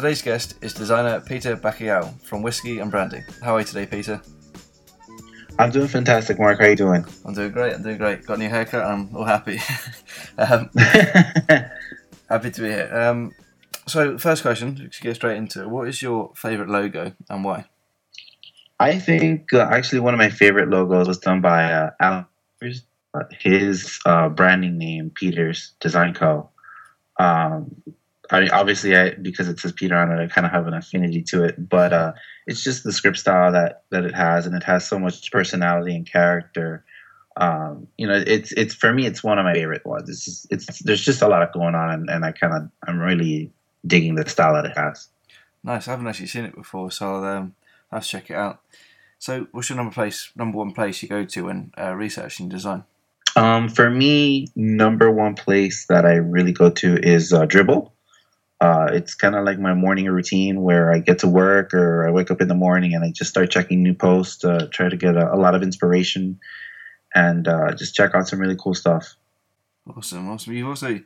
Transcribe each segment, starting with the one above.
today's guest is designer Peter Bacalhau from Whiskey and Branding. How are you today, Peter? I'm doing fantastic, Mark. How are you doing? I'm doing great. I'm doing great. Got a new haircut. I'm all happy. um, happy to be here. Um, so, first question, to get straight into it, what is your favourite logo and why? I think uh, actually one of my favorite logos was done by uh, Alan. His uh, branding name, Peters Design Co. Um, I mean, obviously, I because it says Peter on it, I kind of have an affinity to it. But uh, it's just the script style that that it has, and it has so much personality and character. Um, you know, it's it's for me, it's one of my favorite ones. It's just, it's there's just a lot going on, and, and I kind of I'm really digging the style that it has. Nice. I haven't actually seen it before, so I'll, um, I'll check it out. So, what's your number place, number one place you go to when uh, researching design? Um, for me, number one place that I really go to is uh, Dribbble. Uh, it's kind of like my morning routine where I get to work or I wake up in the morning and I just start checking new posts, uh, try to get a, a, lot of inspiration, and uh, just check out some really cool stuff. Awesome, awesome. You've also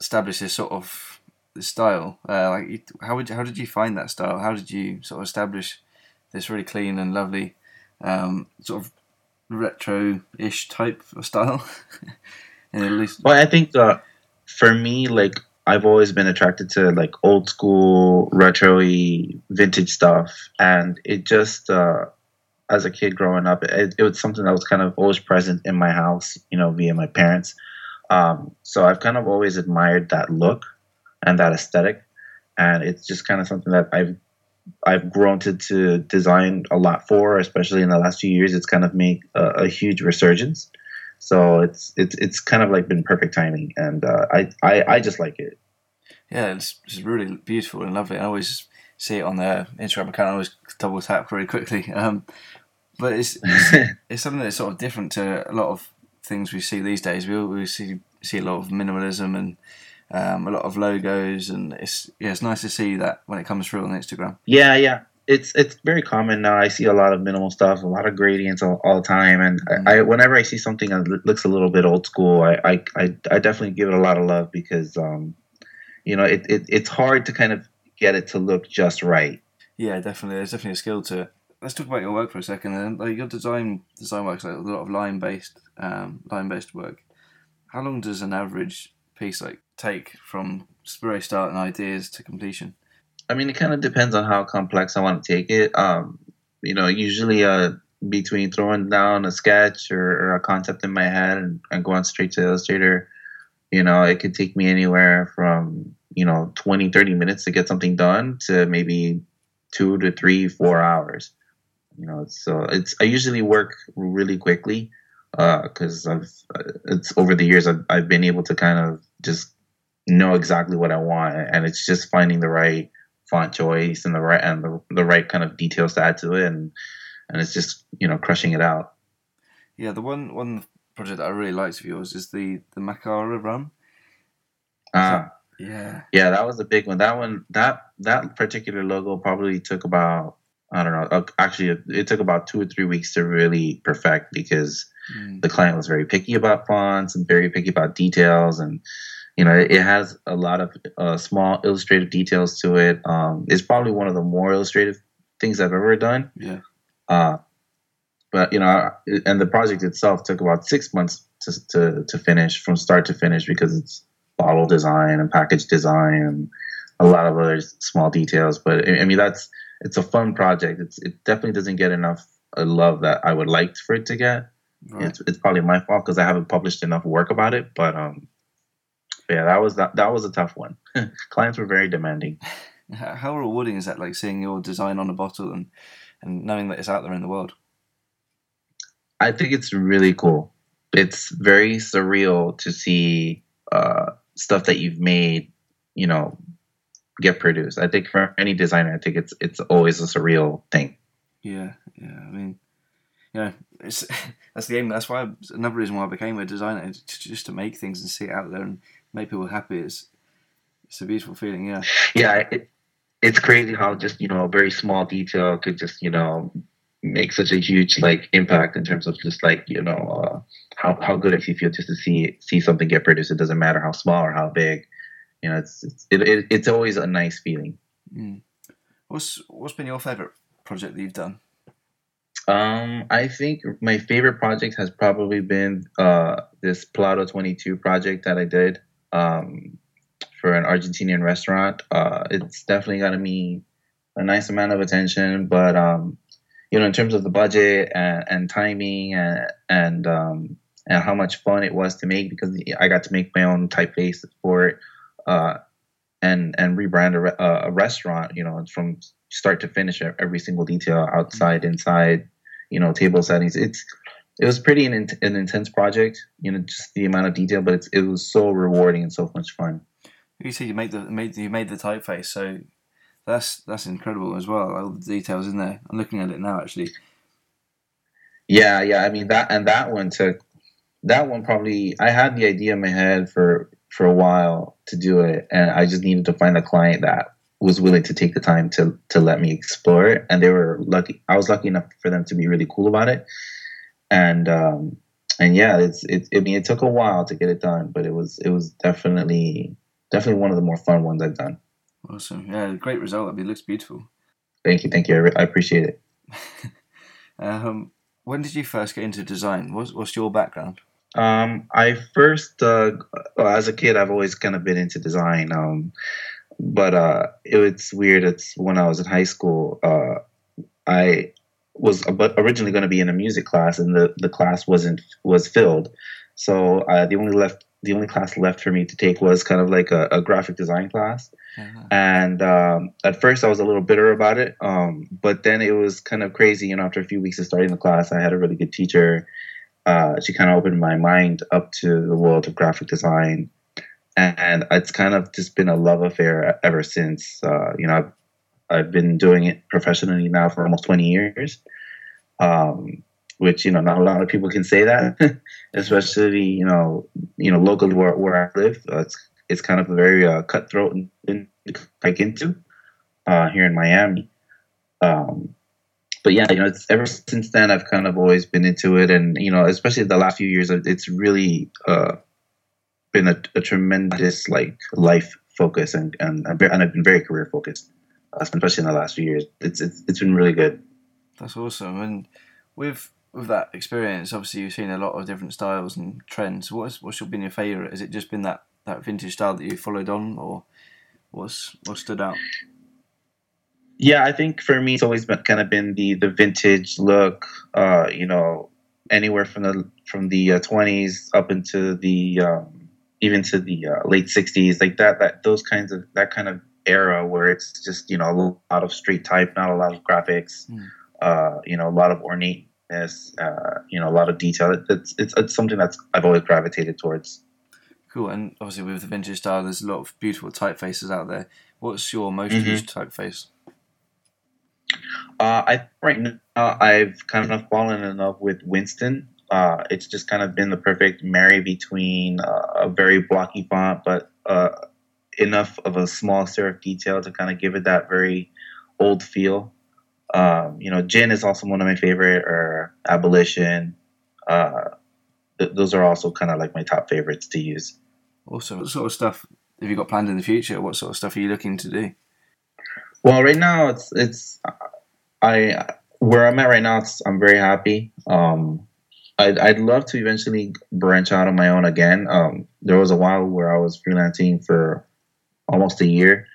established this sort of style. Uh, like, how would how did you find that style? How did you sort of establish this really clean and lovely um, sort of retro-ish type of style? at least, well, I think uh, for me, like I've always been attracted to like old school, retro vintage stuff. And it just, uh, as a kid growing up, it, it, was something that was kind of always present in my house, you know, via my parents. Um, so I've kind of always admired that look and that aesthetic. And it's just kind of something that I've I've grown to, to design a lot for, especially in the last few years. It's kind of made a, a huge resurgence. So it's it's it's kind of like been perfect timing, and uh, I, I I just like it. Yeah, it's, it's really beautiful and lovely. I always see it on their Instagram account. I always double tap very quickly. Um, but it's, it's, it's something that's sort of different to a lot of things we see these days. We we see see a lot of minimalism and um, a lot of logos, and it's yeah, it's nice to see that when it comes through on Instagram. Yeah, yeah, it's it's very common now. I see a lot of minimal stuff, a lot of gradients all, all the time, and mm-hmm. I, whenever I see something that looks a little bit old school, I I, I, I definitely give it a lot of love because um, you know it, it it's hard to kind of get it to look just right. Yeah, definitely. There's definitely a skill to it. Let's talk about your work for a second. And like your design design works like a lot of line based um, line based work. How long does an average piece like take from very start and ideas to completion? I mean, it kind of depends on how complex I want to take it. Um, you know, usually uh, between throwing down a sketch or, or, a concept in my head and, and going straight to Illustrator, you know, it could take me anywhere from, you know, 20, 30 minutes to get something done to maybe two to three, four hours. You know, so it's, I usually work really quickly because uh, I've, uh, it's over the years I've, I've been able to kind of just know exactly what I want and it's just finding the right font choice and the right and the, the right kind of details to add to it. And and it's just you know crushing it out. Yeah the one one project that i really liked of yours is the the macara run uh, yeah. Yeah that was a big one. That one that that particular logo probably took about i don't know uh, actually it took about two or three weeks to really perfect because mm. the client was very picky about fonts and very picky about details. And you know, it has a lot of uh, small illustrative details to it. Um, it's probably one of the more illustrative things I've ever done. Yeah. Uh, but you know, and the project itself took about six months to, to, to finish from start to finish because it's bottle design and package design and a lot of other small details. But I mean, that's it's a fun project. It's it definitely doesn't get enough uh, love that I would like for it to get. Right. It's it's probably my fault because I haven't published enough work about it. But um, yeah, that was that, that was a tough one. Clients were very demanding. How rewarding is that? Like seeing your design on a bottle and and knowing that it's out there in the world. I think it's really cool. It's very surreal to see uh, stuff that you've made, you know, get produced. I think for any designer, I think it's it's always a surreal thing. Yeah, yeah. I mean, you know, it's that's the aim. That's why another reason why I became a designer, just to make things and see it out there and make people happy. It's it's a beautiful feeling. Yeah. Yeah. It, it's crazy how just you know a very small detail could just you know make such a huge like impact in terms of just like you know uh, how how good it you feel just to see see something get produced. It doesn't matter how small or how big. You know, it's it's it, it, it's always a nice feeling. Mm. What's what's been your favorite project that you've done? Um, I think my favorite project has probably been uh, this Plato 22 project that I did um, for an Argentinian restaurant. Uh, it's definitely gotten me a nice amount of attention, but um, you know, in terms of the budget and, and timing and and um, and how much fun it was to make because I got to make my own typeface for it uh, and and rebrand a, re- a, restaurant. You know, from start to finish, every single detail, outside, inside, you know, table settings. It's it was pretty an, an intense project. You know, just the amount of detail, but it's, it was so rewarding and so much fun. You see, you made the made you made the typeface, so that's that's incredible as well. All the details in there. I'm looking at it now, actually. Yeah, yeah. I mean that, and that one took that one probably. I had the idea in my head for for a while to do it, and I just needed to find a client that was willing to take the time to to let me explore it, and they were lucky. I was lucky enough for them to be really cool about it, and um, and yeah, it's it. I mean, it took a while to get it done, but it was it was definitely definitely one of the more fun ones I've done. Awesome. Yeah, great result. I mean, it looks beautiful. Thank you. Thank you. I, re- I appreciate it. um, when did you first get into design? What's, what's your background? Um, I first, uh, well, as a kid, I've always kind of been into design. Um, but uh, it, it's weird. It's when I was in high school, uh, I was originally going to be in a music class, and the, the class wasn't was filled. So uh, the only left the only class left for me to take was kind of like a, a graphic design class. Uh-huh. And um, at first, I was a little bitter about it, um, but then it was kind of crazy. You know, after a few weeks of starting the class, I had a really good teacher. Uh, she kind of opened my mind up to the world of graphic design, and it's kind of just been a love affair ever since. Uh, you know, I've, I've, been doing it professionally now for almost 20 years. Um, which you know not a lot of people can say that, especially you know you know locally where, where I live. Uh, it's it's kind of a very uh, cutthroat and break into uh, here in Miami. Um, but yeah, you know, it's ever since then I've kind of always been into it, and you know, especially the last few years, it's really uh, been a, a, tremendous like life focus, and and, and I've been very career focused, especially in the last few years. It's it's it's been really good. That's awesome, and with with that experience, obviously you've seen a lot of different styles and trends. What's what's been your favourite? Has it just been that, that vintage style that you followed on, or what's what stood out? Yeah, I think for me it's always been kind of been the the vintage look. Uh, you know, anywhere from the from the twenties uh, up into the um, even to the uh, late sixties, like that that those kinds of that kind of era where it's just you know a lot of street type, not a lot of graphics. Mm. Uh, you know, a lot of ornateness, uh, you know, a lot of detail. It's, it's it's something that's I've always gravitated towards. Cool, and obviously with the vintage style, there's a lot of beautiful typefaces out there. What's your most mm-hmm. used typeface? Uh, I right now I've kind of fallen in love with Winston. Uh, it's just kind of been the perfect marry between uh, a very blocky font, but uh, enough of a small serif detail to kind of give it that very old feel. Um, you know, Gin is also one of my favorite, or Abolition. Uh, th- those are also kind of like my top favorites to use. Awesome. What sort of stuff have you got planned in the future? What sort of stuff are you looking to do? Well, right now it's it's I where I'm at right now. I'm very happy. Um, I'd, I'd love to eventually branch out on my own again. Um, there was a while where I was freelancing for almost a year.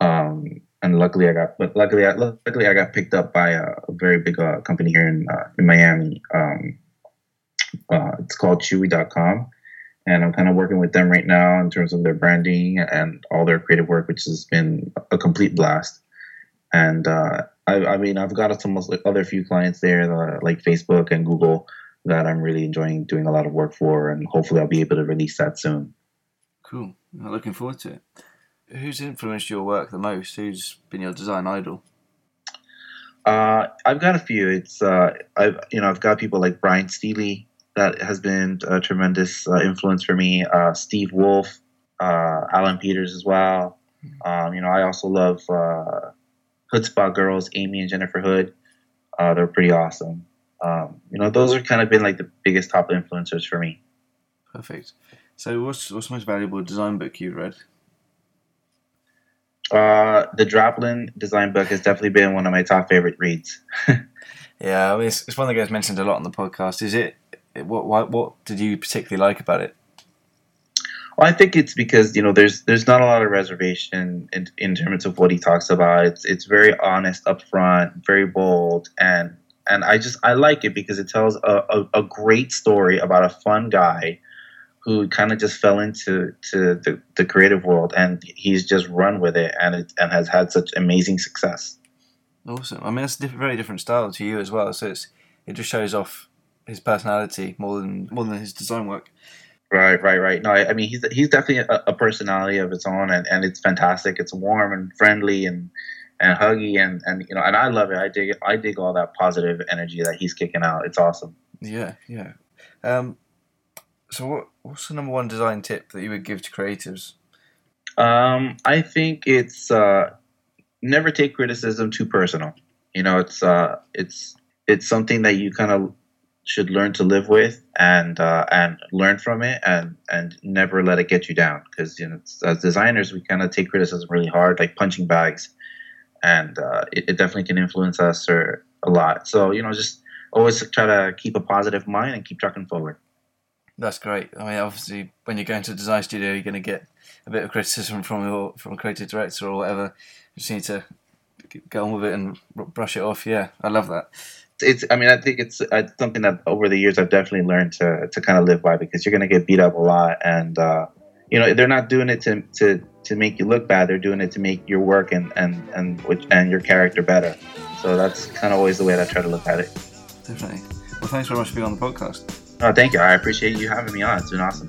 Um, and luckily I got, but luckily, I, luckily I got picked up by a, a very big uh, company here in uh, in Miami. Um, uh, it's called Chewy.com, and I'm kind of working with them right now in terms of their branding and all their creative work, which has been a complete blast. And uh, I, I, mean, I've got some other few clients there, uh, like Facebook and Google, that I'm really enjoying doing a lot of work for, and hopefully I'll be able to release that soon. Cool. I'm looking forward to it who's influenced your work the most? Who's been your design idol? Uh, I've got a few. It's uh, I've you know I've got people like Brian Steely that has been a tremendous uh, influence for me. Uh, Steve Wolf, uh, Alan Peters as well. Hmm. Um, you know I also love uh, Hoodzpah Girls, Amy and Jennifer Hood. they're pretty awesome. Um, you know those are kind of been like the biggest top influencers for me. Perfect. So what's what's the most valuable design book you've read? Uh, the Draplin design book has definitely been one of my top favorite reads. yeah, I mean, it's, it's one that gets mentioned a lot on the podcast. Is it? What, what what did you particularly like about it? Well, I think it's because you know there's there's not a lot of reservation in, in terms of what he talks about. It's it's very honest, upfront, very bold, and and I just I like it because it tells a, a, a great story about a fun guy who kind of just fell into to the, the creative world and he's just run with it and it, and has had such amazing success. Awesome. I mean, it's a very different style to you as well. So it's it just shows off his personality more than more than his design work. Right, right, right. No, I, I mean he's he's definitely a, a, personality of its own, and, and it's fantastic. It's warm and friendly and and huggy, and and you know, and I love it. I dig. I dig all that positive energy that he's kicking out. It's awesome. Yeah, yeah. Um, so what what's the number one design tip that you would give to creatives? Um, I think it's uh, never take criticism too personal. You know, it's uh, it's it's something that you kind of should learn to live with and uh, and learn from it and and never let it get you down because you know as designers we kind of take criticism really hard like punching bags and uh, it, it, definitely can influence us or a lot so you know just always try to keep a positive mind and keep trucking forward that's great. I mean obviously when you're going to a design studio you're going to get a bit of criticism from your from a creative director or whatever. You just need to get on with it and brush it off. Yeah i love that. It's I mean I think it's uh, something that over the years I've definitely learned to to kind of live by because you're going to get beat up a lot and uh, you know they're not doing it to to to make you look bad. They're doing it to make your work and and and which and your character better. So that's kind of always the way that I try to look at it. Definitely. Well thanks very much for being on the podcast oh thank you I appreciate you having me on it's been awesome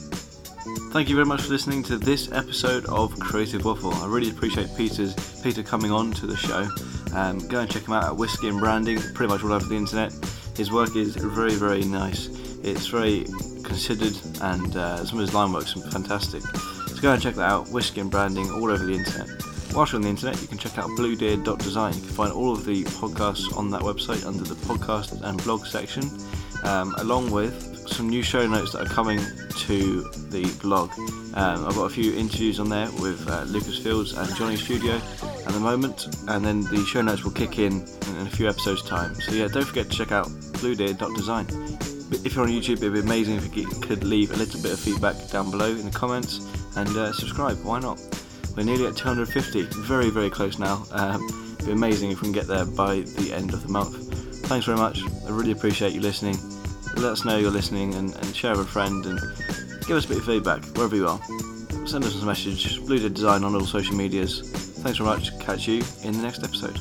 Thank you very much for listening to this episode of Creative Waffle. I really appreciate Peter's Peter coming on to the show. Um, go and check him out at Whiskey and Branding, pretty much all over the internet. His work is very, very nice. It's very considered, and uh, some of his line works fantastic. So go and check that out. Whiskey and Branding all over the internet. Whilst you're on the internet, you can check out bluedeer.design. You can find all of the podcasts on that website under the podcast and blog section, um, along with some new show notes that are coming to the blog. Um, I've got a few interviews on there with uh, Lucas Fields and Johnny Studio at the moment, and then the show notes will kick in in a few episodes' time. So yeah, don't forget to check out bluedeer.design. If you're on YouTube, it'd be amazing if you could leave a little bit of feedback down below in the comments and uh, subscribe. Why not? We're nearly at 250, very very close now. Um, it'd be amazing if we can get there by the end of the month. Thanks very much. I really appreciate you listening let us know you're listening and, and share with a friend and give us a bit of feedback wherever you are. Send us a message, Blue Deer Design on all social medias. Thanks very much. Catch you in the next episode.